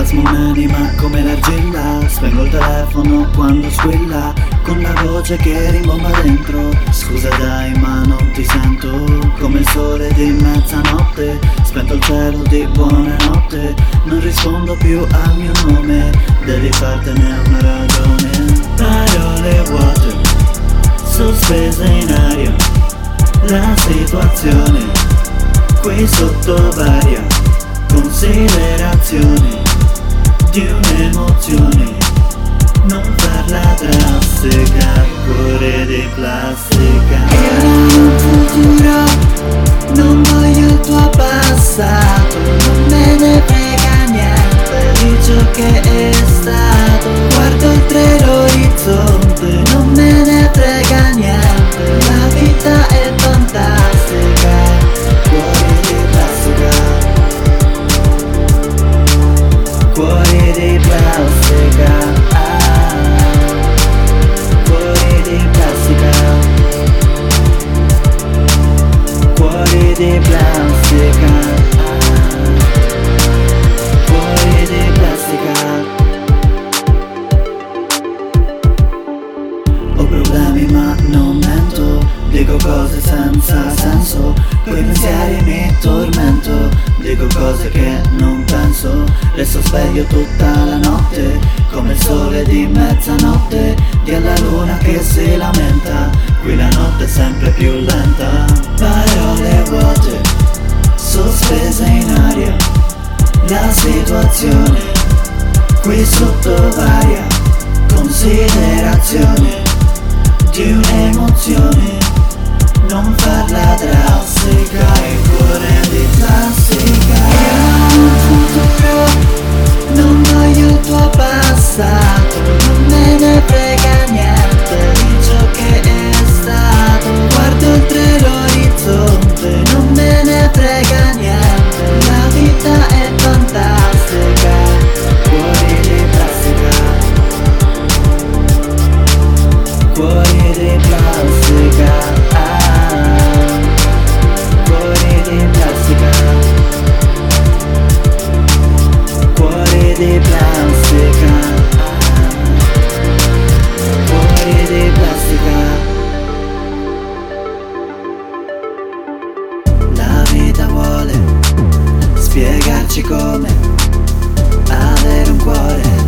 Plasmo un'anima come l'argilla. Spengo il telefono quando squilla Con la voce che rimbomba dentro. Scusa dai ma non ti sento. Come il sole di mezzanotte Spento il cielo di buonanotte. Non rispondo più al mio nome Devi fartene una ragione. Parole vuote Sospese in aria. La situazione Qui sotto varia Considerazione di un'emozione Non farla drastica, cuore di plastica ho un futuro, Cuore di plastica. Ho problemi ma non mento. Dico cose senza senso. Quei pensieri mi tormento. Dico cose che non penso. Resto sveglio tutta la notte Come il sole di mezzanotte. Di alla luna che si lamenta. Qui la notte è sempre più lenta La situazione. Qui sotto varia Considerazione Di un'emozione. Non farla drastica il cuore di plastica. Futuro, non voglio il tuo passato spiegarci come avere un cuore,